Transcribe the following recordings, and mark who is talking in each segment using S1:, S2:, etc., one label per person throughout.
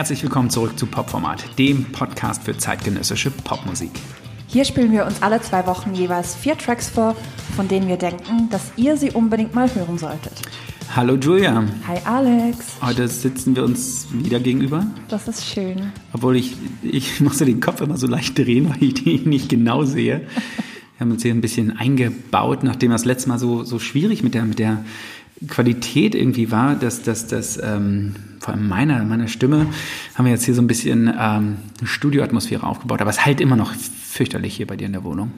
S1: Herzlich willkommen zurück zu Popformat, dem Podcast für zeitgenössische Popmusik.
S2: Hier spielen wir uns alle zwei Wochen jeweils vier Tracks vor, von denen wir denken, dass ihr sie unbedingt mal hören solltet.
S1: Hallo Julia.
S2: Hi Alex.
S1: Heute sitzen wir uns wieder gegenüber.
S2: Das ist schön.
S1: Obwohl ich, ich musste den Kopf immer so leicht drehen, weil ich den nicht genau sehe. Wir haben uns hier ein bisschen eingebaut, nachdem das letzte Mal so, so schwierig mit der, mit der Qualität irgendwie war, dass, dass, dass ähm, vor allem meiner, meiner Stimme, haben wir jetzt hier so ein bisschen ähm, eine Studioatmosphäre aufgebaut. Aber es halt immer noch fürchterlich hier bei dir in der Wohnung.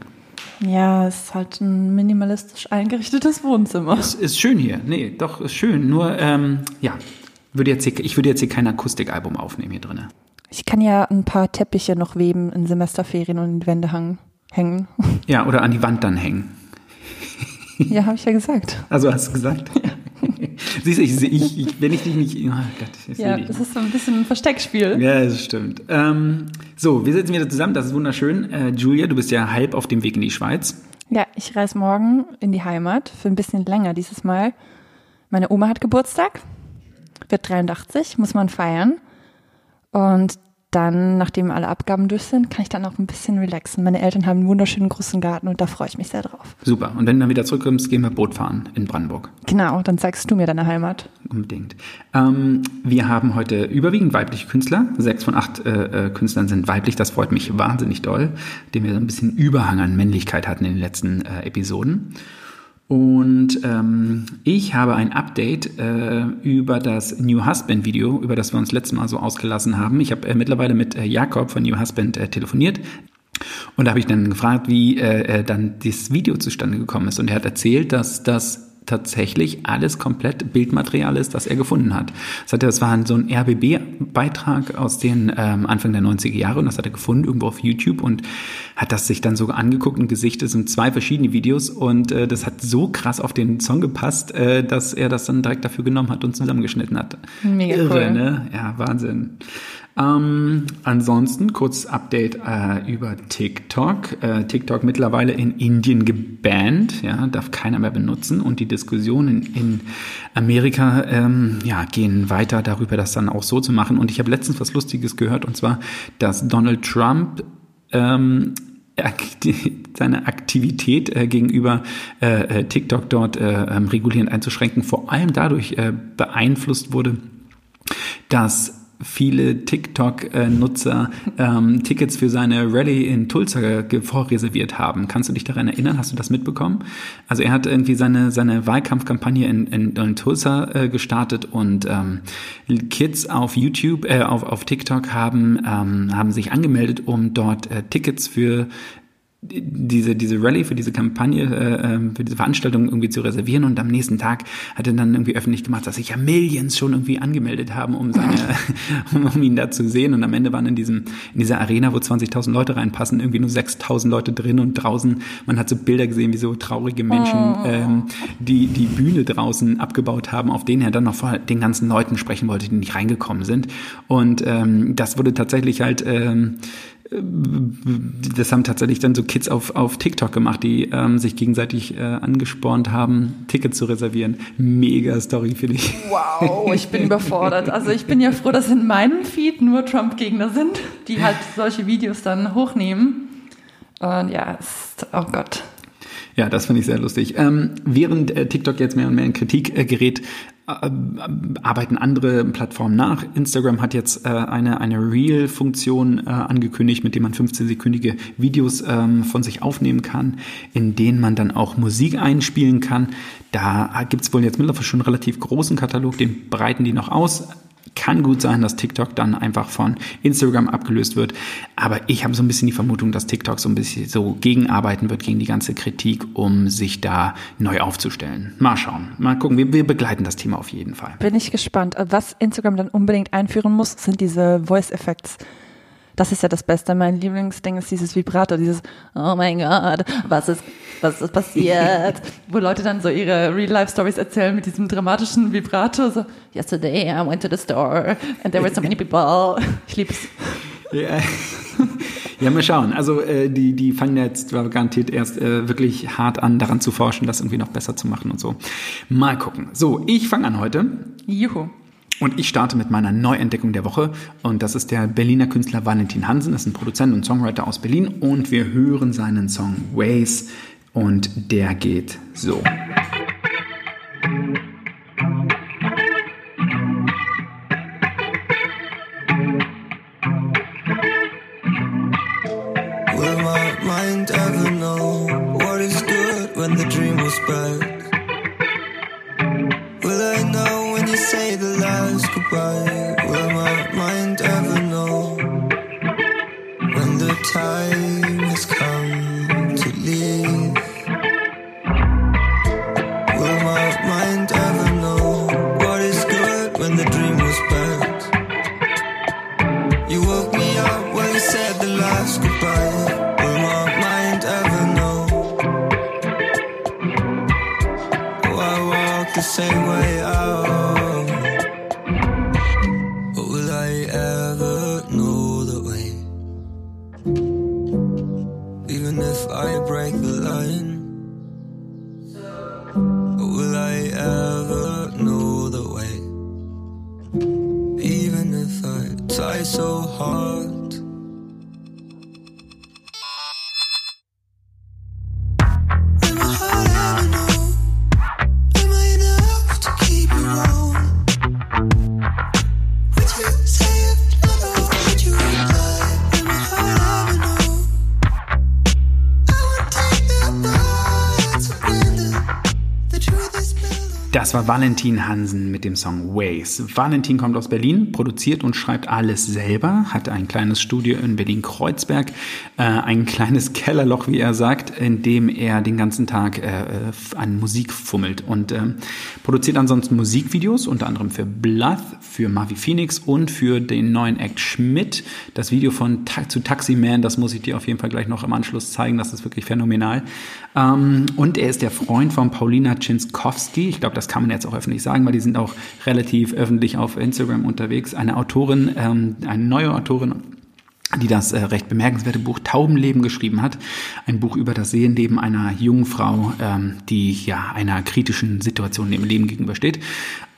S2: Ja, es ist halt ein minimalistisch eingerichtetes Wohnzimmer.
S1: Es ist schön hier. Nee, doch, ist schön. Nur, ähm, ja, würde jetzt hier, ich würde jetzt hier kein Akustikalbum aufnehmen hier drin.
S2: Ich kann ja ein paar Teppiche noch weben in Semesterferien und in die Wände hängen.
S1: Ja, oder an die Wand dann hängen.
S2: Ja, habe ich ja gesagt.
S1: Also hast du gesagt? Siehst du, ich, ich, ich, wenn ich dich nicht. Oh Gott, ich
S2: ja, das ist so ein bisschen ein Versteckspiel.
S1: Ja, das stimmt. Ähm, so, wir sitzen wieder zusammen, das ist wunderschön. Äh, Julia, du bist ja halb auf dem Weg in die Schweiz.
S2: Ja, ich reise morgen in die Heimat für ein bisschen länger dieses Mal. Meine Oma hat Geburtstag, wird 83, muss man feiern. Und dann, nachdem alle Abgaben durch sind, kann ich dann auch ein bisschen relaxen. Meine Eltern haben einen wunderschönen großen Garten und da freue ich mich sehr drauf.
S1: Super. Und wenn du dann wieder zurückkommst, gehen wir Boot fahren in Brandenburg.
S2: Genau, dann zeigst du mir deine Heimat.
S1: Unbedingt. Ähm, wir haben heute überwiegend weibliche Künstler. Sechs von acht äh, äh Künstlern sind weiblich. Das freut mich wahnsinnig doll, dem wir so ein bisschen Überhang an Männlichkeit hatten in den letzten äh, Episoden. Und ähm, ich habe ein Update äh, über das New Husband Video, über das wir uns letztes Mal so ausgelassen haben. Ich habe äh, mittlerweile mit äh, Jakob von New Husband äh, telefoniert. Und da habe ich dann gefragt, wie äh, äh, dann dieses Video zustande gekommen ist. Und er hat erzählt, dass das tatsächlich alles komplett Bildmaterial ist, das er gefunden hat. Das, das war so ein RBB-Beitrag aus den ähm, Anfang der 90er Jahre und das hat er gefunden irgendwo auf YouTube und hat das sich dann so angeguckt und gesichtet. Es sind zwei verschiedene Videos und äh, das hat so krass auf den Song gepasst, äh, dass er das dann direkt dafür genommen hat und zusammengeschnitten hat.
S2: Mega Irre, cool.
S1: ne? Ja, Wahnsinn. Ähm, ansonsten kurz Update äh, über TikTok. Äh, TikTok mittlerweile in Indien gebannt, ja, darf keiner mehr benutzen und die Diskussionen in Amerika ähm, ja, gehen weiter darüber, das dann auch so zu machen. Und ich habe letztens was Lustiges gehört und zwar, dass Donald Trump ähm, seine Aktivität äh, gegenüber äh, äh, TikTok dort äh, ähm, regulierend einzuschränken, vor allem dadurch äh, beeinflusst wurde, dass viele TikTok-Nutzer ähm, Tickets für seine Rallye in Tulsa vorreserviert haben. Kannst du dich daran erinnern? Hast du das mitbekommen? Also er hat irgendwie seine, seine Wahlkampfkampagne in, in, in Tulsa äh, gestartet und ähm, Kids auf YouTube, äh, auf, auf TikTok haben, ähm, haben sich angemeldet, um dort äh, Tickets für diese, diese Rallye für diese Kampagne, äh, ähm, für diese Veranstaltung irgendwie zu reservieren und am nächsten Tag hat er dann irgendwie öffentlich gemacht, dass sich ja Millions schon irgendwie angemeldet haben, um seine, um, um ihn da zu sehen. Und am Ende waren in diesem, in dieser Arena, wo 20.000 Leute reinpassen, irgendwie nur 6.000 Leute drin und draußen, man hat so Bilder gesehen, wie so traurige Menschen, oh. ähm, die die Bühne draußen abgebaut haben, auf denen er dann noch vor den ganzen Leuten sprechen wollte, die nicht reingekommen sind. Und ähm, das wurde tatsächlich halt ähm, das haben tatsächlich dann so Kids auf, auf TikTok gemacht, die ähm, sich gegenseitig äh, angespornt haben, Tickets zu reservieren. Mega Story für dich.
S2: Wow, ich bin überfordert. Also ich bin ja froh, dass in meinem Feed nur Trump-Gegner sind, die halt solche Videos dann hochnehmen. Und ja, ist, oh Gott.
S1: Ja, das finde ich sehr lustig. Ähm, während äh, TikTok jetzt mehr und mehr in Kritik äh, gerät, äh, arbeiten andere Plattformen nach. Instagram hat jetzt äh, eine, eine Reel-Funktion äh, angekündigt, mit dem man 15-sekündige Videos ähm, von sich aufnehmen kann, in denen man dann auch Musik einspielen kann. Da gibt es wohl jetzt mittlerweile schon einen relativ großen Katalog, den breiten die noch aus. Kann gut sein, dass TikTok dann einfach von Instagram abgelöst wird. Aber ich habe so ein bisschen die Vermutung, dass TikTok so ein bisschen so gegenarbeiten wird gegen die ganze Kritik, um sich da neu aufzustellen. Mal schauen. Mal gucken. Wir, wir begleiten das Thema auf jeden Fall.
S2: Bin ich gespannt. Was Instagram dann unbedingt einführen muss, sind diese Voice Effects. Das ist ja das Beste. Mein Lieblingsding ist dieses Vibrato, dieses Oh mein Gott, was ist, was ist passiert? Wo Leute dann so ihre Real-Life-Stories erzählen mit diesem dramatischen Vibrato. So, Yesterday I went to the store and there were so many people. Ich liebe es.
S1: Ja. ja, mal schauen. Also äh, die, die fangen jetzt garantiert erst äh, wirklich hart an, daran zu forschen, das irgendwie noch besser zu machen und so. Mal gucken. So, ich fange an heute.
S2: Juhu.
S1: Und ich starte mit meiner Neuentdeckung der Woche. Und das ist der Berliner Künstler Valentin Hansen. Das ist ein Produzent und Songwriter aus Berlin. Und wir hören seinen Song Ways. Und der geht so.
S3: Will
S1: war Valentin Hansen mit dem Song Ways. Valentin kommt aus Berlin, produziert und schreibt alles selber, hat ein kleines Studio in Berlin-Kreuzberg, äh, ein kleines Kellerloch, wie er sagt, in dem er den ganzen Tag äh, an Musik fummelt und ähm, produziert ansonsten Musikvideos, unter anderem für Blood, für Mavi Phoenix und für den neuen Act Schmidt. Das Video von Ta zu Taxi Man, das muss ich dir auf jeden Fall gleich noch im Anschluss zeigen, das ist wirklich phänomenal. Ähm, und er ist der Freund von Paulina Czynskowski, ich glaube, das kann man jetzt auch öffentlich sagen, weil die sind auch relativ öffentlich auf Instagram unterwegs. Eine Autorin, ähm, eine neue Autorin, die das äh, recht bemerkenswerte Buch Taubenleben geschrieben hat. Ein Buch über das Seelenleben einer jungen Frau, ähm, die ja einer kritischen Situation im Leben gegenübersteht.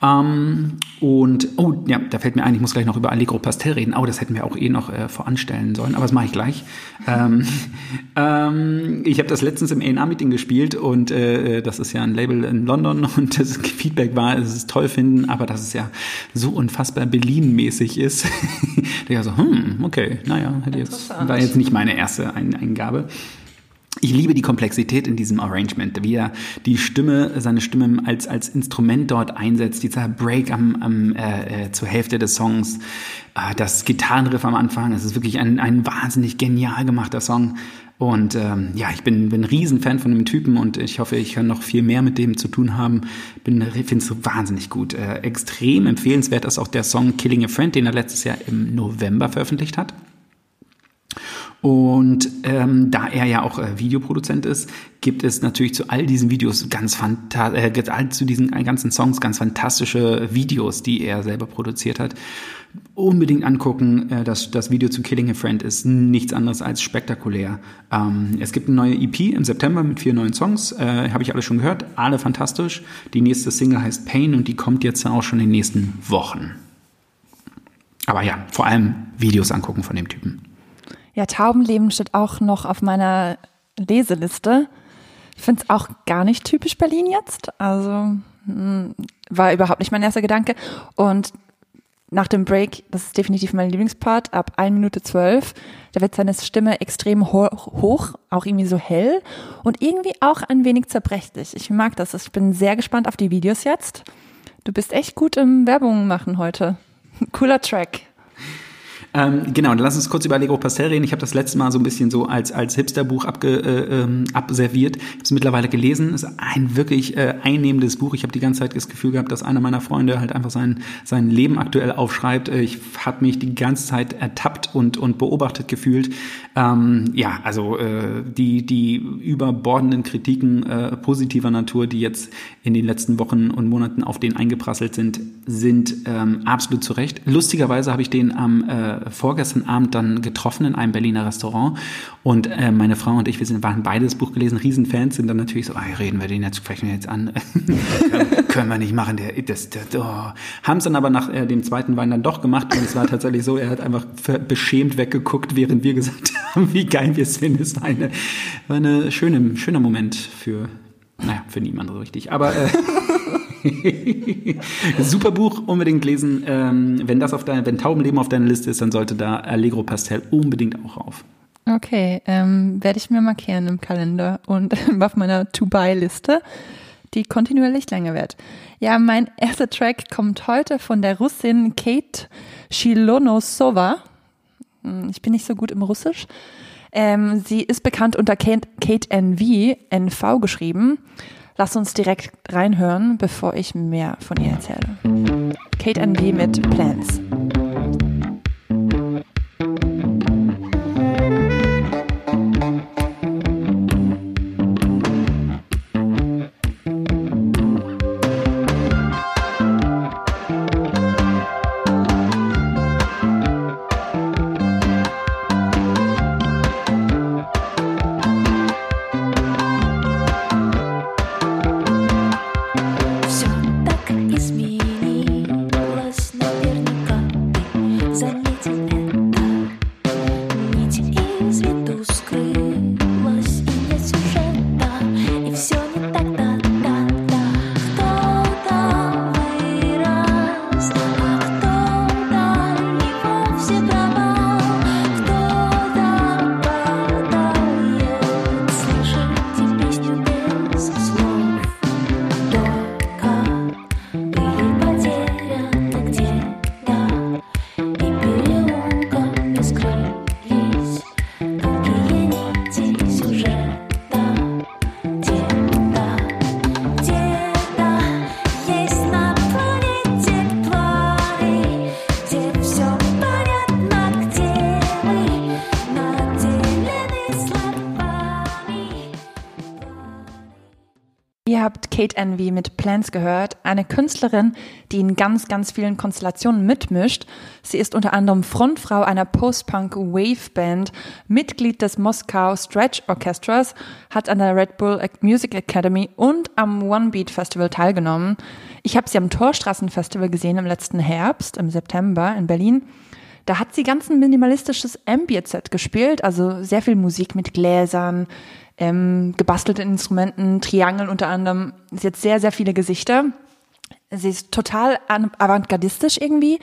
S1: Ähm, und, oh, ja, da fällt mir ein, ich muss gleich noch über Allegro Pastel reden. Oh, das hätten wir auch eh noch äh, voranstellen sollen, aber das mache ich gleich. Ähm, ähm, ich habe das letztens im A&R-Meeting gespielt und äh, das ist ja ein Label in London und das Feedback war, es toll finden, aber dass es ja so unfassbar Berlin-mäßig ist. Der so, hm, okay, naja, hätte jetzt, war jetzt nicht meine erste Ein Eingabe. Ich liebe die Komplexität in diesem Arrangement, wie er die Stimme, seine Stimme als, als Instrument dort einsetzt, dieser Break am, am äh, äh, zur Hälfte des Songs, äh, das Gitarrenriff am Anfang, es ist wirklich ein, ein wahnsinnig genial gemachter Song. Und ähm, ja, ich bin, ein Riesenfan von dem Typen und ich hoffe, ich kann noch viel mehr mit dem zu tun haben. Bin finde es wahnsinnig gut. Äh, extrem empfehlenswert ist auch der Song Killing a Friend, den er letztes Jahr im November veröffentlicht hat. Und ähm, da er ja auch äh, Videoproduzent ist, gibt es natürlich zu all diesen Videos ganz äh, zu diesen ganzen Songs ganz fantastische Videos, die er selber produziert hat. Unbedingt angucken. Äh, das, das Video zu Killing a Friend ist nichts anderes als spektakulär. Ähm, es gibt eine neue EP im September mit vier neuen Songs. Äh, Habe ich alle schon gehört. Alle fantastisch. Die nächste Single heißt Pain und die kommt jetzt auch schon in den nächsten Wochen. Aber ja, vor allem Videos angucken von dem Typen.
S2: Ja, Taubenleben steht auch noch auf meiner Leseliste. Ich finde es auch gar nicht typisch Berlin jetzt. Also mh, war überhaupt nicht mein erster Gedanke. Und nach dem Break, das ist definitiv mein Lieblingspart, ab 1 Minute 12, da wird seine Stimme extrem ho hoch, auch irgendwie so hell und irgendwie auch ein wenig zerbrechlich. Ich mag das. Ich bin sehr gespannt auf die Videos jetzt. Du bist echt gut im Werbung machen heute. Cooler Track.
S1: Ähm, genau, dann lass uns kurz über Allegro Pastel reden. Ich habe das letzte Mal so ein bisschen so als, als Hipsterbuch abge, äh, ähm, abserviert. Ich habe es mittlerweile gelesen. Es ist ein wirklich äh, einnehmendes Buch. Ich habe die ganze Zeit das Gefühl gehabt, dass einer meiner Freunde halt einfach sein, sein Leben aktuell aufschreibt. Äh, Ich habe mich die ganze Zeit ertappt und, und beobachtet gefühlt. Ähm, ja, also äh, die, die überbordenden Kritiken äh, positiver Natur, die jetzt in den letzten Wochen und Monaten auf den eingeprasselt sind, sind ähm, absolut zu Recht. Lustigerweise habe ich den am äh, vorgestern Abend dann getroffen in einem Berliner Restaurant und äh, meine Frau und ich, wir sind, waren beide das Buch gelesen, Riesenfans, sind dann natürlich so, ah, reden wir den jetzt, sprechen wir jetzt an, können, wir nicht machen, der, das, das oh. haben es dann aber nach äh, dem zweiten Wein dann doch gemacht und es war tatsächlich so, er hat einfach beschämt weggeguckt, während wir gesagt haben, wie geil wir es finden. Es war war eine schöne, schöner Moment für, naja, für niemanden so richtig, aber äh, Super Buch, unbedingt lesen. Ähm, wenn das auf deiner, wenn Taubenleben auf deiner Liste ist, dann sollte da Allegro Pastel unbedingt auch auf.
S2: Okay, ähm, werde ich mir markieren im Kalender und auf meiner To-Buy-Liste, die kontinuierlich länger wird. Ja, mein erster Track kommt heute von der Russin Kate Shilonosova. Hm, Ich bin nicht so gut im Russisch. Ähm, sie ist bekannt unter Kate, Kate NV, NV geschrieben. Lass uns direkt reinhören, bevor ich mehr von ihr erzähle. Kate NV mit Plans. Habt Kate Envy mit Plans gehört, eine Künstlerin, die in ganz, ganz vielen Konstellationen mitmischt. Sie ist unter anderem Frontfrau einer Post-Punk-Wave-Band, Mitglied des Moskau Stretch Orchestras, hat an der Red Bull Music Academy und am One Beat Festival teilgenommen. Ich habe sie am Torstraßenfestival gesehen im letzten Herbst, im September in Berlin. Da hat sie ganz ein minimalistisches Ambient-Set gespielt, also sehr viel Musik mit Gläsern, ähm, gebastelten Instrumenten, Triangeln unter anderem. Sie hat sehr, sehr viele Gesichter. Sie ist total an- avantgardistisch irgendwie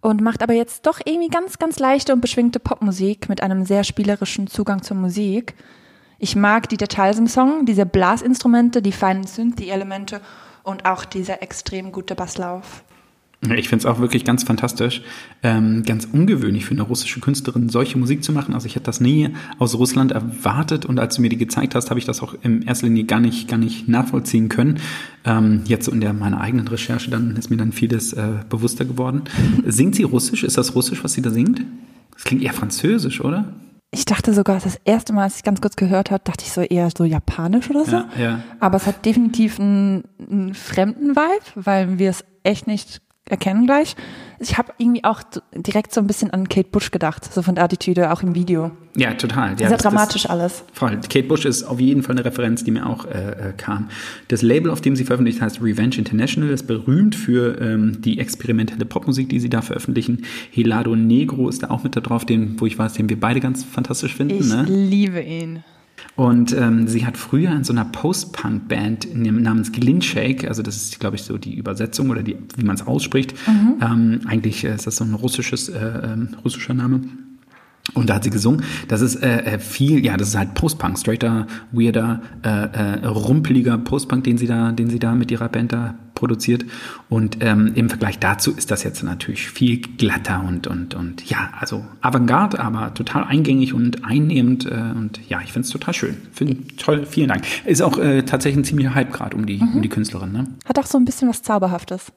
S2: und macht aber jetzt doch irgendwie ganz, ganz leichte und beschwingte Popmusik mit einem sehr spielerischen Zugang zur Musik. Ich mag die Details im Song, diese Blasinstrumente, die feinen Synthi-Elemente und auch dieser extrem gute Basslauf.
S1: Ich finde es auch wirklich ganz fantastisch, ähm, ganz ungewöhnlich für eine russische Künstlerin solche Musik zu machen. Also ich hätte das nie aus Russland erwartet und als du mir die gezeigt hast, habe ich das auch in erster Linie gar nicht, gar nicht nachvollziehen können. Ähm, jetzt in der meiner eigenen Recherche, dann ist mir dann vieles äh, bewusster geworden. Singt sie Russisch? Ist das Russisch, was sie da singt? Das klingt eher Französisch, oder?
S2: Ich dachte sogar, das erste Mal, als ich ganz kurz gehört habe, dachte ich so eher so japanisch oder so.
S1: Ja, ja.
S2: Aber es hat definitiv einen, einen fremden Vibe, weil wir es echt nicht erkennen gleich. Ich habe irgendwie auch direkt so ein bisschen an Kate Bush gedacht, so von der Attitüde, auch im Video.
S1: Ja, total. Ja,
S2: Sehr
S1: das- das-
S2: dramatisch alles.
S1: Voll. Kate Bush ist auf jeden Fall eine Referenz, die mir auch äh, äh, kam. Das Label, auf dem sie veröffentlicht, heißt Revenge International, ist berühmt für ähm, die experimentelle Popmusik, die sie da veröffentlichen. Helado Negro ist da auch mit da drauf, den, wo ich weiß, den wir beide ganz fantastisch finden.
S2: Ich
S1: ne?
S2: liebe ihn.
S1: Und ähm, sie hat früher in so einer Post-Punk-Band namens Glinshake, also das ist, glaube ich, so die Übersetzung oder die, wie man es ausspricht. Ähm, eigentlich ist das so ein russisches, äh, ähm, russischer Name. Und da hat sie gesungen. Das ist äh, äh, viel, ja, das ist halt Post-Punk, straighter, weirder, äh, äh, rumpeliger Post-Punk, den sie da, den sie da mit ihrer Band da produziert. Und ähm, im Vergleich dazu ist das jetzt natürlich viel glatter und und und ja, also Avantgarde, aber total eingängig und einnehmend. Äh, und ja, ich finde es total schön. Finde toll. Vielen Dank. Ist auch äh, tatsächlich ein ziemlicher Hype gerade um die um die Künstlerin. Ne?
S2: Hat auch so ein bisschen was Zauberhaftes.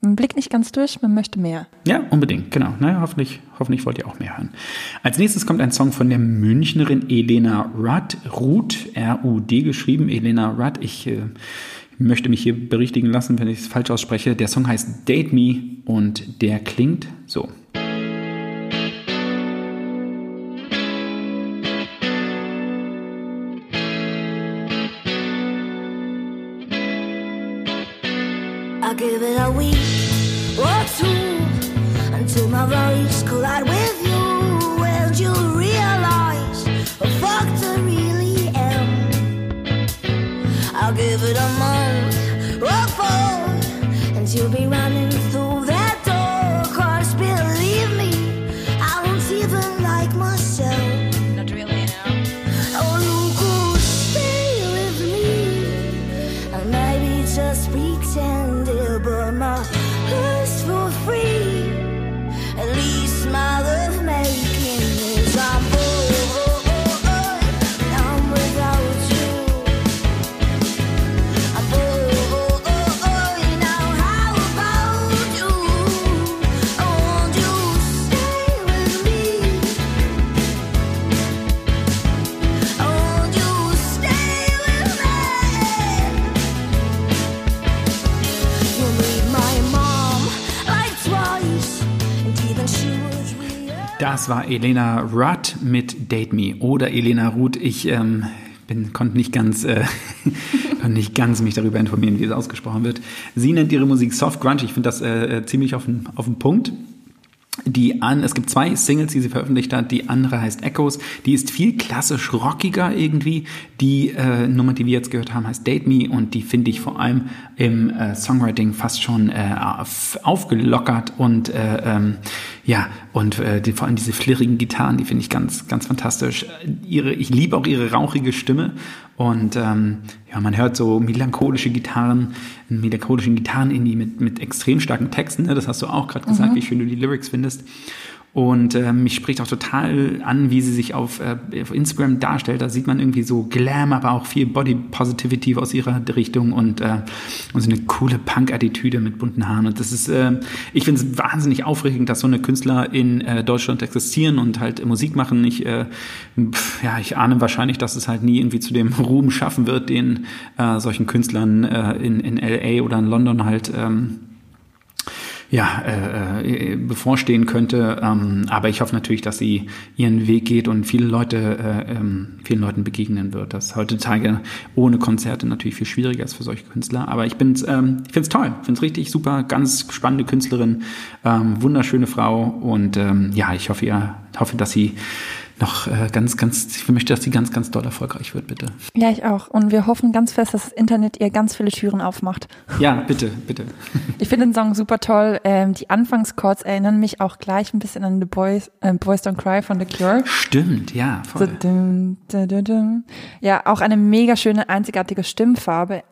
S2: Man blickt nicht ganz durch, man möchte mehr.
S1: Ja, unbedingt, genau. Naja, hoffentlich, hoffentlich wollt ihr auch mehr hören. Als nächstes kommt ein Song von der Münchnerin Elena Rudd, Ruth, R-U-D geschrieben. Elena Rudd, ich äh, möchte mich hier berichtigen lassen, wenn ich es falsch ausspreche. Der Song heißt Date Me und der klingt so. Das war Elena Rudd mit Date Me oder Elena Ruth. Ich ähm, bin, konnte nicht ganz, äh, konnte nicht ganz mich darüber informieren, wie es ausgesprochen wird. Sie nennt ihre Musik Soft Grunge. Ich finde das äh, äh, ziemlich auf den, auf den Punkt. Die an, es gibt zwei Singles, die sie veröffentlicht hat. Die andere heißt Echoes. Die ist viel klassisch rockiger irgendwie. Die äh, Nummer, die wir jetzt gehört haben, heißt Date Me und die finde ich vor allem im äh, Songwriting fast schon äh, auf, aufgelockert und äh, ähm, ja und äh, die, vor allem diese flirrigen Gitarren, die finde ich ganz ganz fantastisch. Ihre, ich liebe auch ihre rauchige Stimme und ähm, ja, man hört so melancholische Gitarren, einen melancholischen Gitarren-Indie mit, mit extrem starken Texten. Ne? Das hast du auch gerade gesagt, wie schön du die Lyrics findest. Und äh, mich spricht auch total an, wie sie sich auf, äh, auf Instagram darstellt. Da sieht man irgendwie so Glam, aber auch viel Body Positivity aus ihrer Richtung und, äh, und so eine coole Punk-Attitüde mit bunten Haaren. Und das ist, äh, ich finde es wahnsinnig aufregend, dass so eine Künstler in äh, Deutschland existieren und halt Musik machen. Ich, äh, pf, ja, ich ahne wahrscheinlich, dass es halt nie irgendwie zu dem Ruhm schaffen wird, den äh, solchen Künstlern äh, in, in LA oder in London halt ähm, ja, äh, äh, bevorstehen könnte. Ähm, aber ich hoffe natürlich, dass sie ihren Weg geht und viele Leute, äh, ähm, vielen Leuten begegnen wird. Das heutzutage ohne Konzerte natürlich viel schwieriger ist für solche Künstler. Aber ich bin's, ähm, ich finde es toll, finde es richtig super, ganz spannende Künstlerin, ähm, wunderschöne Frau und ähm, ja, ich hoffe, ihr, hoffe, dass sie noch äh, ganz, ganz, ich möchte, dass sie ganz, ganz doll erfolgreich wird, bitte.
S2: Ja, ich auch. Und wir hoffen ganz fest, dass das Internet ihr ganz viele Türen aufmacht.
S1: Ja, bitte, bitte.
S2: Ich finde den Song super toll. Ähm, die Anfangschords erinnern mich auch gleich ein bisschen an The Boys, äh, Boys Don't Cry von The Cure.
S1: Stimmt, ja,
S2: So,
S1: voll.
S2: dum, dum, dum, dum. Ja, auch eine mega schöne, einzigartige Stimmfarbe.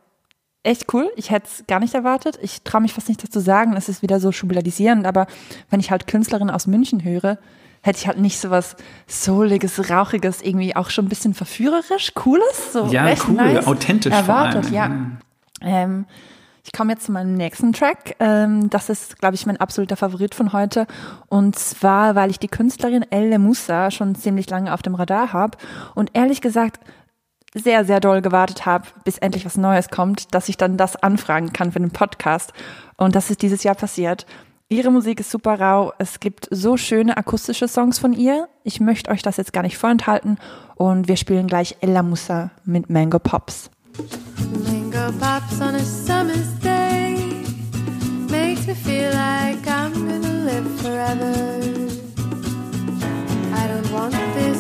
S2: Echt cool. Ich hätte es gar nicht erwartet. Ich traue mich fast nicht dazu sagen. Es ist wieder so schubladisierend. Aber wenn ich halt Künstlerin aus München höre, hätte ich halt nicht so was Souliges, Rauchiges, irgendwie auch schon ein bisschen verführerisch, Cooles. So
S1: Ja,
S2: echt
S1: cool,
S2: nice
S1: authentisch vor
S2: erwartet,
S1: allem.
S2: ja.
S1: Ja.
S2: Ähm, ich komme jetzt zu meinem nächsten Track. Ähm, das ist, glaube ich, mein absoluter Favorit von heute. Und zwar, weil ich die Künstlerin Elle Musa schon ziemlich lange auf dem Radar habe und ehrlich gesagt sehr, sehr doll gewartet habe, bis endlich was Neues kommt, dass ich dann das anfragen kann für den Podcast. Und das ist dieses Jahr passiert. Ihre Musik ist super rau. Es gibt so schöne akustische Songs von ihr. Ich möchte euch das jetzt gar nicht vorenthalten. Und wir spielen gleich Ella Musa mit Mango Pops.
S4: Mango pops on a summer's day makes me feel like I'm gonna live forever. I don't want this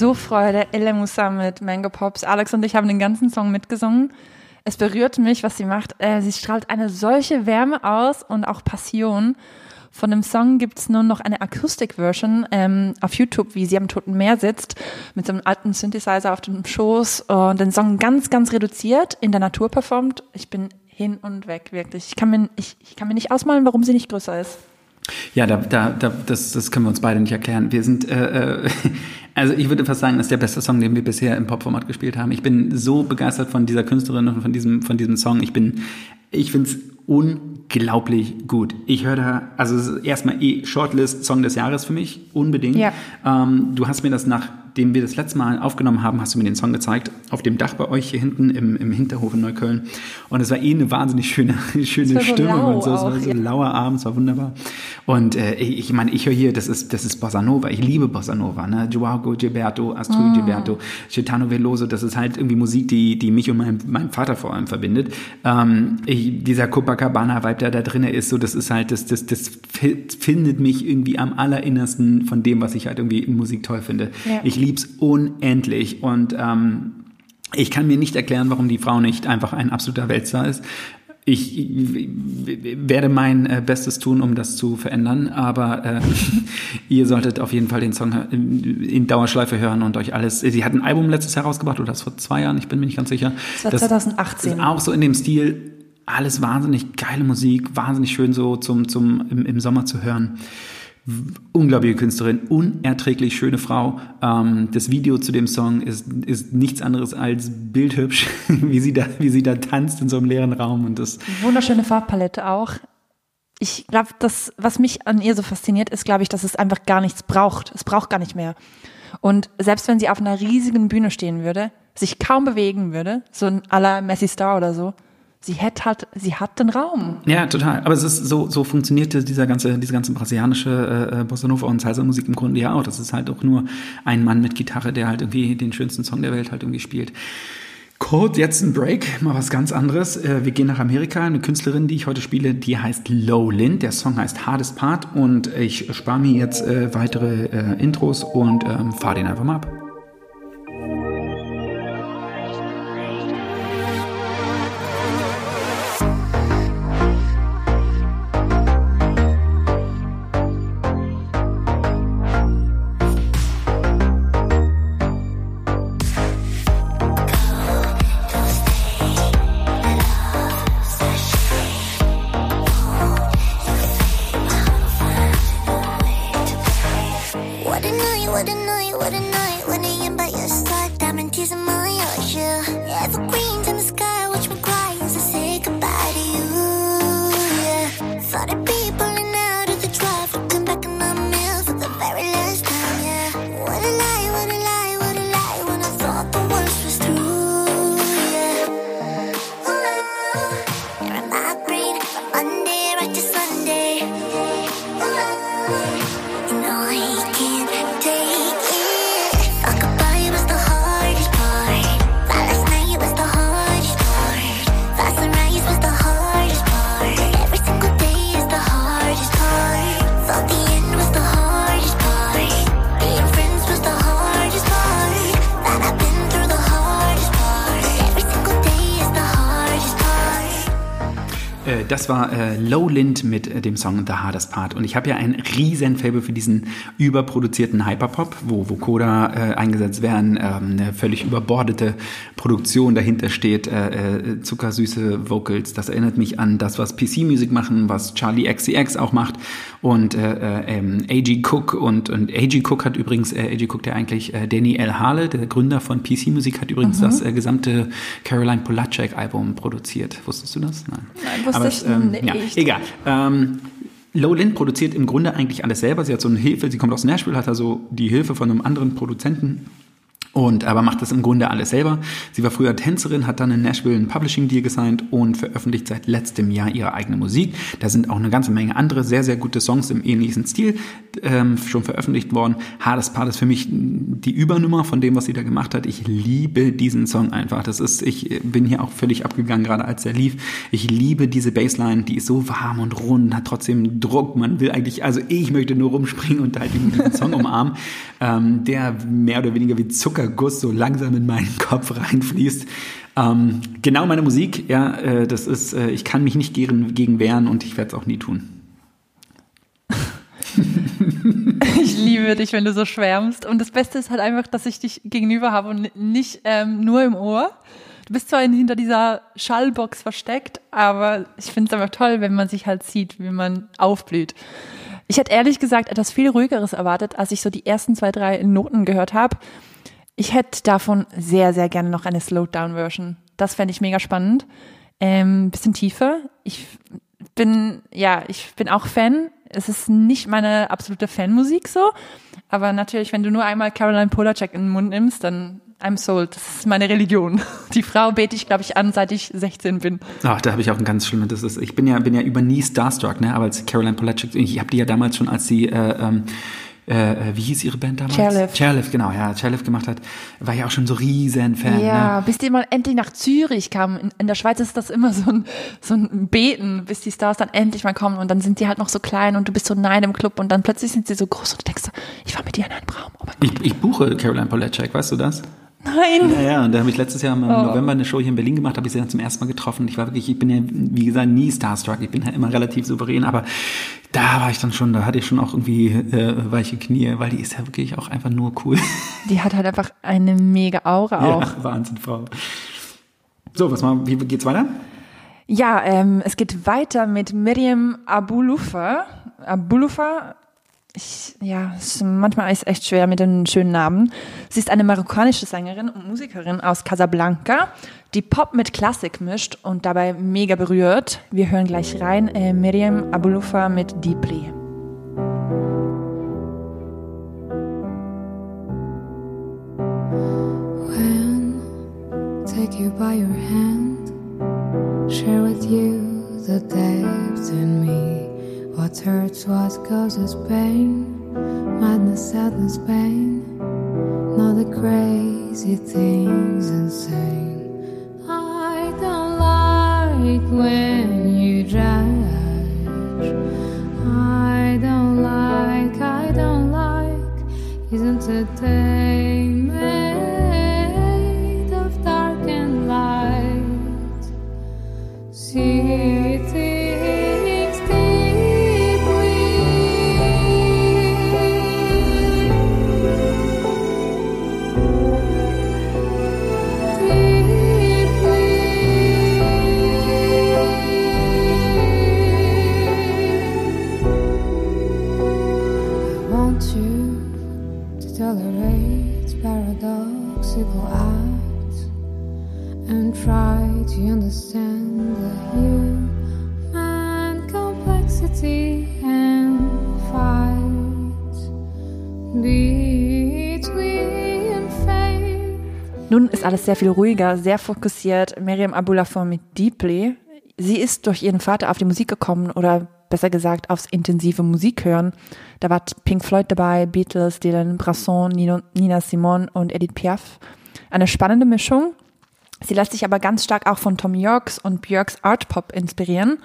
S2: so Freude. Elle mit Mango Pops. Alex und ich haben den ganzen Song mitgesungen. Es berührt mich, was sie macht. Äh, sie strahlt eine solche Wärme aus und auch Passion. Von dem Song gibt's nur noch eine Akustik-Version ähm, auf YouTube, wie sie am Toten Meer sitzt, mit so einem alten Synthesizer auf dem Schoß und den Song ganz, ganz reduziert in der Natur performt. Ich bin hin und weg, wirklich. Ich kann mir, ich, ich kann mir nicht ausmalen, warum sie nicht größer ist.
S1: Ja, da, da, da, das, das können wir uns beide nicht erklären. Wir sind, äh, äh, also ich würde fast sagen, das ist der beste Song, den wir bisher im Popformat gespielt haben. Ich bin so begeistert von dieser Künstlerin und von diesem, von diesem Song. Ich bin, ich finde es unglaublich gut. Ich höre da, also es ist erstmal eh Shortlist Song des Jahres für mich, unbedingt.
S2: Ja.
S1: Ähm, du hast mir das nachdem wir das letzte Mal aufgenommen haben, hast du mir den Song gezeigt, auf dem Dach bei euch hier hinten im, im Hinterhof in Neukölln. Und es war eh eine wahnsinnig schöne, schöne
S2: war so
S1: und so. Es war so
S2: ja.
S1: lauer Abend, es war wunderbar. Und äh, ich meine, ich höre hier, das ist, das ist Bossa Nova. Ich liebe Bossa Nova. Ne? Joao Gilberto, Astrud Gilberto, Gaetano Veloso. Das ist halt irgendwie Musik, die, die mich und meinen meinen Vater vor allem verbindet. Ähm, ich, dieser Copacabana-Vibe, der da drin ist, so, das ist halt, das, das, das fi- findet mich irgendwie am allerinnersten von dem, was ich halt irgendwie in Musik toll finde.
S2: Ja.
S1: Ich lieb's unendlich und ähm, ich kann mir nicht erklären, warum die Frau nicht einfach ein absoluter Weltstar ist. Ich, werde mein äh, Bestes tun, um das zu verändern, aber äh, ihr solltet auf jeden Fall den Song in, in Dauerschleife hören und euch alles. Sie hat ein Album letztes Jahr rausgebracht oder das vor zwei Jahren, ich bin mir nicht ganz sicher.
S2: Das war 2018.
S1: Ist auch so in dem Stil, alles wahnsinnig geile Musik, wahnsinnig schön so zum, zum im, im Sommer zu hören unglaubliche Künstlerin, unerträglich schöne Frau. Ähm, das Video zu dem Song ist, ist nichts anderes als bildhübsch, wie sie da, wie sie da tanzt in so einem leeren Raum und das.
S2: Wunderschöne Farbpalette auch. Ich glaube, das, was mich an ihr so fasziniert, ist, glaube ich, dass es einfach gar nichts braucht. Es braucht gar nicht mehr. Und selbst wenn sie auf einer riesigen Bühne stehen würde, sich kaum bewegen würde, so ein la Messi Star oder so, sie hätte halt, sie hat den Raum.
S1: Ja, total. Aber es ist so, so funktioniert dieser ganze, diese ganze brasilianische äh, Bossa Nova und Salsa Musik im Grunde ja auch. Das ist halt auch nur ein Mann mit Gitarre, der halt irgendwie den schönsten Song der Welt halt irgendwie spielt. Kurz jetzt ein Break, mal was ganz anderes. Äh, Wir gehen nach Amerika. Eine Künstlerin, die ich heute spiele, die heißt Low Lind. Der Song heißt Hardest Part und ich spare mir jetzt äh, weitere äh, Intros und ähm, fahre den einfach mal ab.
S5: A night, what a night. When I am by your diamond tears in my eyes, yeah. Evergreens in the sky,
S1: Das war äh, Low Lind mit dem Song The Hardest Part. Und ich habe ja ein riesen Fable für diesen überproduzierten Hyperpop, wo Vocoder äh, eingesetzt werden, ähm, eine völlig überbordete Produktion dahinter steht, äh, äh, zuckersüße Vocals. Das erinnert mich an das, was PC-Music machen, was Charlie XCX auch macht und äh, äh, ähm, A.G. Cook und, und A.G. Cook hat übrigens, äh, A.G. Cook, der eigentlich äh, Danny L. Harle, der Gründer von PC-Music, hat übrigens das äh, gesamte Caroline Polacek-Album produziert. Wusstest du das? Nein.
S2: Nein, wusste
S1: Aber,
S2: ich
S1: ähm,
S2: nicht.
S1: Ja, egal. Ähm, Lowland produziert im Grunde eigentlich alles selber. Sie hat so eine Hilfe, sie kommt aus Nashville, hat also die Hilfe von einem anderen Produzenten Und aber macht das im Grunde alles selber. Sie war früher Tänzerin, hat dann in Nashville ein Publishing Deal gesigned und veröffentlicht seit letztem Jahr ihre eigene Musik. Da sind auch eine ganze Menge andere sehr, sehr gute Songs im ähnlichen Stil ähm, schon veröffentlicht worden. Hades Part ist für mich die Übernummer von dem, was sie da gemacht hat. Ich liebe diesen Song einfach. Das ist, ich bin hier auch völlig abgegangen, gerade als er lief. Ich liebe diese Bassline, die ist so warm und rund, hat trotzdem Druck. Man will eigentlich, also ich möchte nur rumspringen und halt diesen Song umarmen, ähm, der mehr oder weniger wie Zuckerguss so langsam in meinen Kopf reinfließt. Ähm, genau meine Musik, ja, äh, das ist, äh, ich kann mich nicht gegen, gegen wehren und ich werde es auch nie tun.
S2: Ich liebe dich, wenn du so schwärmst. Und das Beste ist halt einfach, dass ich dich gegenüber habe und nicht ähm, nur im Ohr. Du bist zwar hinter dieser Schallbox versteckt, aber ich finde es einfach toll, wenn man sich halt sieht, wie man aufblüht. Ich hätte ehrlich gesagt etwas viel ruhigeres erwartet, als ich so die ersten zwei, drei Noten gehört habe. Ich hätte davon sehr, sehr gerne noch eine Slowed-Down-Version. Das fände ich mega spannend. Ähm, bisschen tiefer. Ich bin, ja, ich bin auch Fan. Es ist nicht meine absolute Fanmusik so. Aber natürlich, wenn du nur einmal Caroline Polacek in den Mund nimmst, dann I'm sold. Das ist meine Religion. Die Frau bete ich, glaube ich, an, seit ich 16 bin.
S1: Ach, da habe ich auch ein ganz schlimmes. Das ist, ich bin ja, bin ja über nie starstruck, ne? Aber als Caroline Polacek, ich habe die ja damals schon, als sie, äh, ähm, äh, wie hieß ihre Band damals?
S2: Chairlift.
S1: Chairlift, genau, ja, Chairlift gemacht hat, war ja auch schon so riesen Fan.
S2: Ja,
S1: Ne?
S2: bis die mal endlich nach Zürich kamen. In, in der Schweiz ist das immer so ein, so ein Beten, bis die Stars dann endlich mal kommen und dann sind die halt noch so klein und du bist so nein im Club und dann plötzlich sind sie so groß und du denkst ich war mit dir in einem Raum. Oh.
S1: Ich, ich buche Caroline Polacek, weißt du das?
S2: Nein.
S1: Ja, ja, und da habe ich letztes Jahr im
S2: Oh.
S1: November eine Show hier in Berlin gemacht, habe ich sie dann zum ersten Mal getroffen. Ich war wirklich, ich bin ja, wie gesagt, nie starstruck, ich bin ja immer relativ souverän, aber da war ich dann schon, da hatte ich schon auch irgendwie äh, weiche Knie, weil die ist ja wirklich auch einfach nur cool.
S2: Die hat halt einfach eine mega Aura auch.
S1: Ja, Wahnsinn, Frau. So, was mal, wie geht's weiter?
S2: Ja, ähm, es geht weiter mit Miriam Abulufa. Abulufa. Ich, ja, es ist manchmal ist echt schwer mit den schönen Namen. Sie ist eine marokkanische Sängerin und Musikerin aus Casablanca, die Pop mit Klassik mischt und dabei mega berührt. Wir hören gleich rein. Äh, Miriam Abulufa mit Deeply.
S4: When take you by your hand, share with you the depth in me. What hurts, what causes pain, madness, sadness, pain. Not the crazy things insane. I don't like when you judge. I don't like, I don't like. Isn't a You to tolerate paradoxical acts and try to understand the human complexity and fight between faith.
S2: Nun ist alles sehr viel ruhiger, sehr fokussiert. Miriam Abulafon mit Deeply. Sie ist durch ihren Vater auf die Musik gekommen oder besser gesagt aufs intensive Musikhören. Da war Pink Floyd dabei, Beatles, Dylan, Brasson, Nino, Nina Simone und Edith Piaf. Eine spannende Mischung. Sie lässt sich aber ganz stark auch von Tom Yorks und Björks Art Pop inspirieren.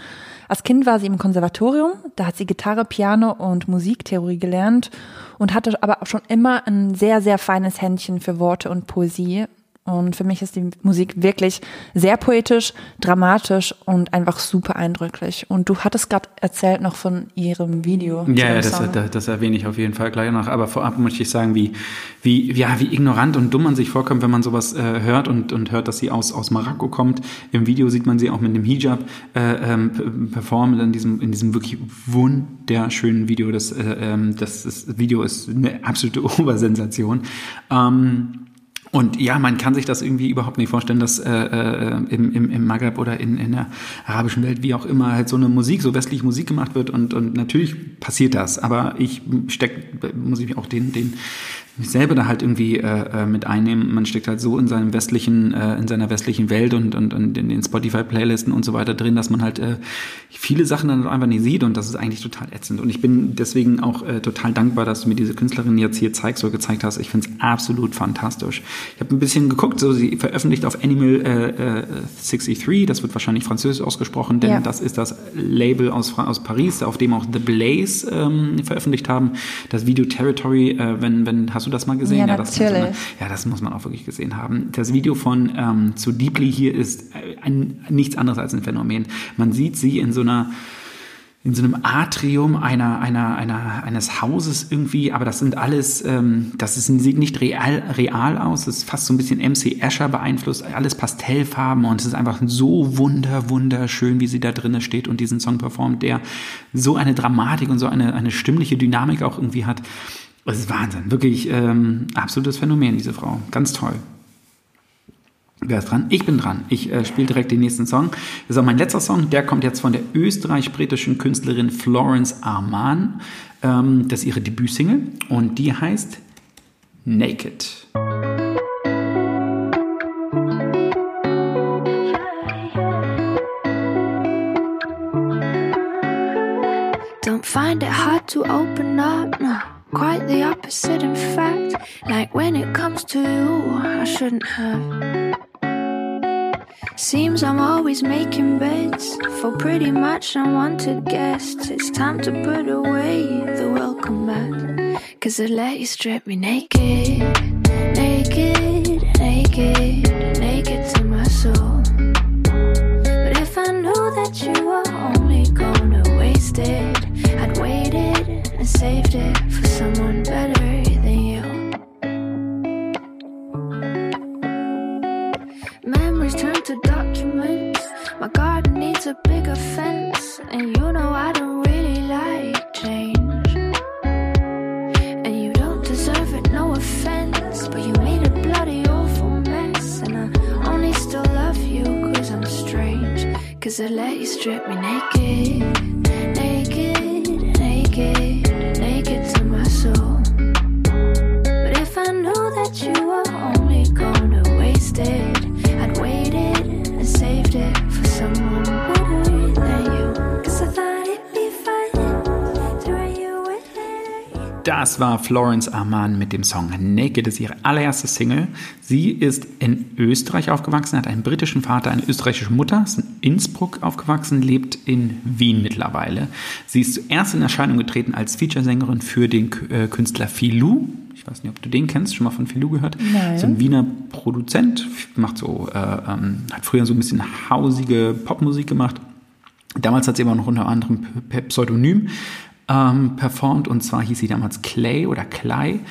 S2: Als Kind war sie im Konservatorium, da hat sie Gitarre, Piano und Musiktheorie gelernt und hatte aber auch schon immer ein sehr, sehr feines Händchen für Worte und Poesie. Und für mich ist die Musik wirklich sehr poetisch, dramatisch und einfach super eindrücklich. Und du hattest gerade erzählt noch von ihrem Video.
S1: Ja, ja das, das, das erwähne ich auf jeden Fall gleich noch. Aber vorab möchte ich sagen, wie, wie, ja, wie ignorant und dumm man sich vorkommt, wenn man sowas äh, hört und, und hört, dass sie aus, aus Marokko kommt. Im Video sieht man sie auch mit einem Hijab äh, ähm, performen in diesem, in diesem wirklich wunderschönen Video. Das, äh, ähm, das, das Video ist eine absolute Obersensation. Ähm, und ja, man kann sich das irgendwie überhaupt nicht vorstellen, dass äh, äh, im, im, im Maghreb oder in, in der arabischen Welt, wie auch immer, halt so eine Musik, so westliche Musik gemacht wird. Und, und natürlich passiert das. Aber ich steck, muss ich auch den, den, mich selber da halt irgendwie äh, äh, mit einnehmen. Man steckt halt so in seinem westlichen, äh, in seiner westlichen Welt und, und, und in den Spotify-Playlisten und so weiter drin, dass man halt äh, viele Sachen dann einfach nicht sieht und das ist eigentlich total ätzend. Und ich bin deswegen auch äh, total dankbar, dass du mir diese Künstlerin jetzt hier zeigst oder gezeigt hast. Ich finde es absolut fantastisch. Ich habe ein bisschen geguckt, so sie veröffentlicht auf Animal äh, äh, 63, das wird wahrscheinlich französisch ausgesprochen, denn
S2: Ja.
S1: das ist das Label aus, Fra- aus Paris, auf dem auch The Blaze ähm, veröffentlicht haben. Das Video Territory, äh, wenn, wenn, hast du das mal gesehen?
S2: Ja,
S1: das ist so eine-
S2: natürlich.
S1: ja, das muss man auch wirklich gesehen haben. Das Video von ähm, zu Deeply hier ist äh, ein, nichts anderes als ein Phänomen. Man sieht sie in so einer in so einem Atrium einer, einer, einer, eines Hauses irgendwie, aber das sind alles, ähm, das ist, sieht nicht real, real aus, es ist fast so ein bisschen MC Escher beeinflusst, alles Pastellfarben und es ist einfach so wunder, wunderschön, wie sie da drinnen steht und diesen Song performt, der so eine Dramatik und so eine, eine stimmliche Dynamik auch irgendwie hat. Das ist Wahnsinn, wirklich ähm, absolutes Phänomen, diese Frau. Ganz toll. Wer ist dran? Ich bin dran. Ich äh, spiele direkt den nächsten Song. Das ist auch mein letzter Song. Der kommt jetzt von der österreich-britischen Künstlerin Florence Arman. Ähm, das ist ihre Debütsingle und die heißt Naked.
S6: Don't find it hard to open up, no. Quite the opposite, in fact. Like when it comes to you, I shouldn't have. Seems I'm always making beds for pretty much unwanted guests. It's time to put away the welcome mat. Cause I let you strip me naked, naked, naked, naked to my soul. But if I knew that you were only gonna waste it, I'd waited and saved it know I don't really like change. And you don't deserve it, no offense, but you made a bloody awful mess, and I only still love you cause I'm strange. Cause I let you strip me naked, naked,
S1: Das war Florence Arman mit dem Song Naked. Das ist ihre allererste Single. Sie ist in Österreich aufgewachsen, hat einen britischen Vater, eine österreichische Mutter, ist in Innsbruck aufgewachsen, lebt in Wien mittlerweile. Sie ist zuerst in Erscheinung getreten als Featuresängerin für den äh, Künstler Filou. Ich weiß nicht, ob du den kennst, schon mal von Filou gehört?
S2: Nein.
S1: So ein Wiener Produzent, macht so, äh, ähm, hat früher so ein bisschen hausige Popmusik gemacht. Damals hat sie aber noch unter anderem Pseudonym ähm, performt. Und zwar hieß sie damals Clay oder Clay.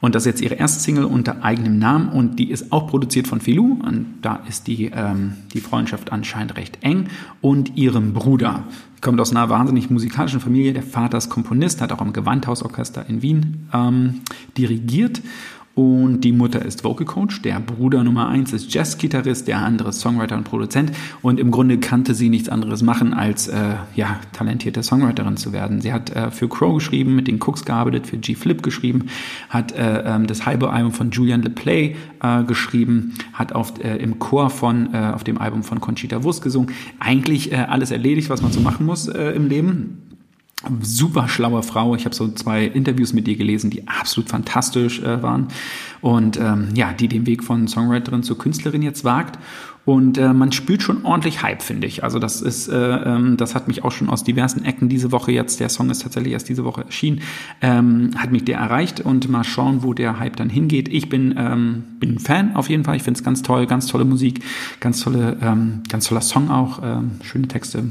S1: Und das ist jetzt ihre erste Single unter eigenem Namen. Und die ist auch produziert von Filou und da ist die, ähm, die Freundschaft anscheinend recht eng. Und ihrem Bruder. Kommt aus einer wahnsinnig musikalischen Familie. Der Vater ist Komponist, hat auch am Gewandhausorchester in Wien ähm, dirigiert und die Mutter ist Vocal Coach, der Bruder Nummer eins ist Jazzgitarrist, der andere ist Songwriter und Produzent. Und im Grunde kannte sie nichts anderes machen, als äh, ja, talentierte Songwriterin zu werden. Sie hat äh, für Crow geschrieben, mit den Cooks gearbeitet, für G-Flip geschrieben, hat äh, ähm, das Hyper-Album von Julian LePlay äh, geschrieben, hat auf, äh, im Chor von, äh, auf dem Album von Conchita Wurst gesungen. Eigentlich äh, alles erledigt, was man so machen muss äh, im Leben super schlaue Frau. Ich habe so zwei Interviews mit ihr gelesen, die absolut fantastisch äh, waren. Und ähm, ja, die den Weg von Songwriterin zur Künstlerin jetzt wagt. Und äh, man spürt schon ordentlich Hype, finde ich. Also das ist, äh, ähm, das hat mich auch schon aus diversen Ecken diese Woche jetzt, der Song ist tatsächlich erst diese Woche erschienen, ähm, hat mich der erreicht und mal schauen, wo der Hype dann hingeht. Ich bin, ähm, bin ein Fan auf jeden Fall. Ich finde es ganz toll, ganz tolle Musik, ganz tolle, ähm, ganz toller Song auch, ähm, schöne Texte.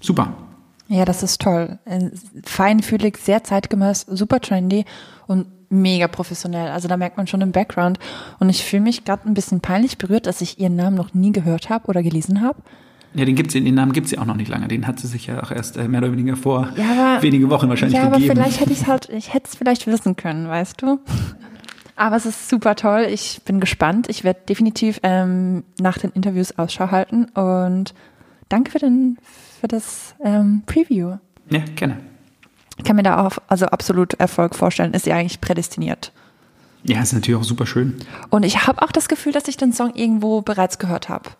S1: Super.
S2: Ja, das ist toll. Äh, Feinfühlig, sehr zeitgemäß, super trendy und mega professionell. Also da merkt man schon im Background. Und ich fühle mich gerade ein bisschen peinlich berührt, dass ich ihren Namen noch nie gehört habe oder gelesen habe.
S1: Ja, den gibt's, den Namen gibt's ja auch noch nicht lange. Den hat sie sich ja auch erst äh, mehr oder weniger vor
S2: Ja, aber-
S1: wenige Wochen wahrscheinlich
S2: ja, aber
S1: gegeben.
S2: vielleicht hätte ich es halt, ich hätte es vielleicht wissen können, weißt du? Aber es ist super toll. Ich bin gespannt. Ich werde definitiv ähm, nach den Interviews Ausschau halten und danke für den für das ähm, Preview.
S1: ja, gerne.
S2: Ich kann mir da auch also absolut Erfolg vorstellen. Ist sie eigentlich prädestiniert?
S1: Ja, ist natürlich auch super schön.
S2: Und ich habe auch das Gefühl, dass ich den Song irgendwo bereits gehört habe.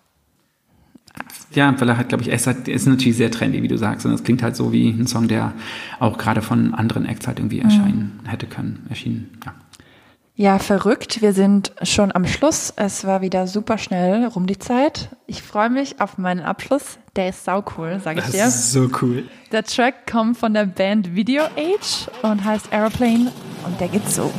S1: Ja, weil er hat, glaube ich, ist, halt, ist natürlich sehr trendy, wie du sagst. Und es klingt halt so wie ein Song, der auch gerade von anderen Acts halt irgendwie erscheinen hätte können, erschienen. Ja.
S2: Ja, verrückt. Wir sind schon am Schluss. Es war wieder super schnell rum die Zeit. Ich freue mich auf meinen Abschluss. Der ist sau cool, sage ich
S1: Das
S2: dir.
S1: ist so cool.
S2: Der Track kommt von der Band Video Age und heißt Aeroplane und der geht so.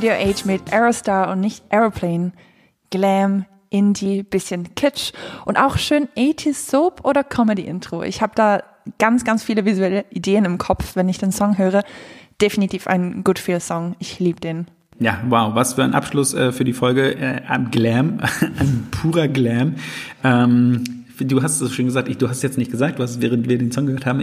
S2: Video Age mit Aerostar und nicht Aeroplane. Glam, Indie, bisschen Kitsch und auch schön 80s Soap oder Comedy Intro. Ich habe da ganz, ganz viele visuelle Ideen im Kopf, wenn ich den Song höre. Definitiv ein Good Feel Song. Ich liebe den.
S1: Ja, wow, was für ein Abschluss äh, für die Folge äh, am Glam, ein purer Glam. Ähm, du hast es schon gesagt, ich, du hast es jetzt nicht gesagt, du hast, während wir den Song gehört haben,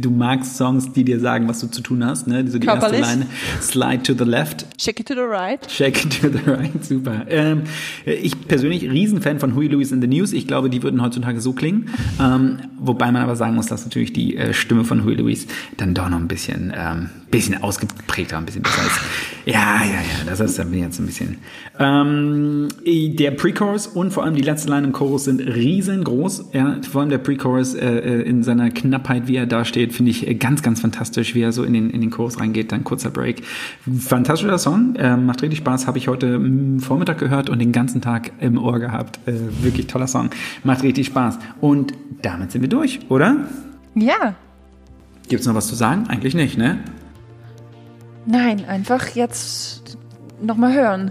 S1: du magst Songs, die dir sagen, was du zu tun hast. Ne? So die erste
S2: Körperlich.
S1: Line, Slide to the left,
S2: Shake it to the right.
S1: Shake it to the right, super. Ähm, ich persönlich Riesenfan von Huey Lewis in the News. Ich glaube, die würden heutzutage so klingen. Ähm, wobei man aber sagen muss, dass natürlich die äh, Stimme von Huey Lewis dann doch noch ein bisschen, ähm, bisschen ausgeprägter, ein bisschen besser ist. Ja, ja, ja, das ist dann jetzt ein bisschen. Ähm, der Pre-Chorus und vor allem die letzte Line im Chorus sind riesengroß. Ja, vor allem der Pre-Chorus äh, äh, in seiner Knappheit, wie er da steht, finde ich äh, ganz, ganz fantastisch, wie er so in den, in den Chorus reingeht. Dann kurzer Break. Fantastischer Song, äh, macht richtig Spaß. Habe ich heute mm, Vormittag gehört und den ganzen Tag im Ohr gehabt. Äh, wirklich toller Song. Macht richtig Spaß. Und damit sind wir durch, oder?
S2: Ja.
S1: Gibt's noch was zu sagen? Eigentlich nicht, ne?
S2: Nein, einfach jetzt nochmal hören.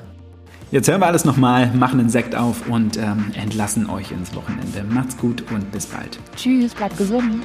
S1: Jetzt hören wir alles nochmal, machen den Sekt auf und ähm, entlassen euch ins Wochenende. Macht's gut und bis bald.
S2: Tschüss, bleibt gesund.